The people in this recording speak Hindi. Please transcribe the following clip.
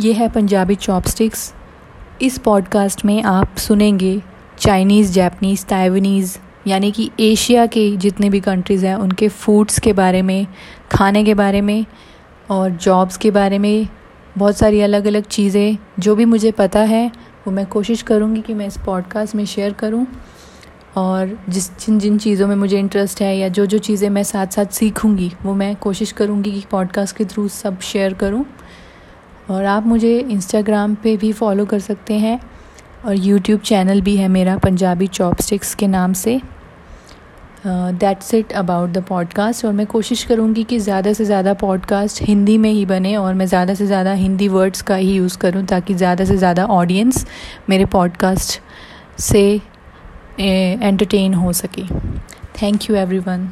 ये है पंजाबी चॉपस्टिक्स इस पॉडकास्ट में आप सुनेंगे चाइनीज़ जैपनीज़ ताइवनीज़ यानी कि एशिया के जितने भी कंट्रीज़ हैं, उनके फूड्स के बारे में, खाने के बारे में और जॉब्स के बारे में बहुत सारी अलग अलग चीज़ें। जो भी मुझे पता है, वो मैं कोशिश करूँगी कि मैं इस पॉडकास्ट में शेयर करूँ। और जिस, जिन जिन चीज़ों में मुझे इंटरेस्ट है या जो जो चीज़ें मैं साथ साथ सीखूँगी, वो मैं कोशिश करूँगी कि पॉडकास्ट के थ्रू सब शेयर करूँ। और आप मुझे इंस्टाग्राम पे भी फॉलो कर सकते हैं और यूट्यूब चैनल भी है मेरा पंजाबी चॉपस्टिक्स के नाम से। That's it about the podcast और मैं कोशिश करूँगी कि ज़्यादा से ज़्यादा पॉडकास्ट हिंदी में ही बने और मैं ज़्यादा से ज़्यादा हिंदी वर्ड्स का ही यूज़ करूँ ताकि ज़्यादा से ज़्यादा ऑडियंस मेरे पॉडकास्ट से एंटरटेन हो सके। Thank you everyone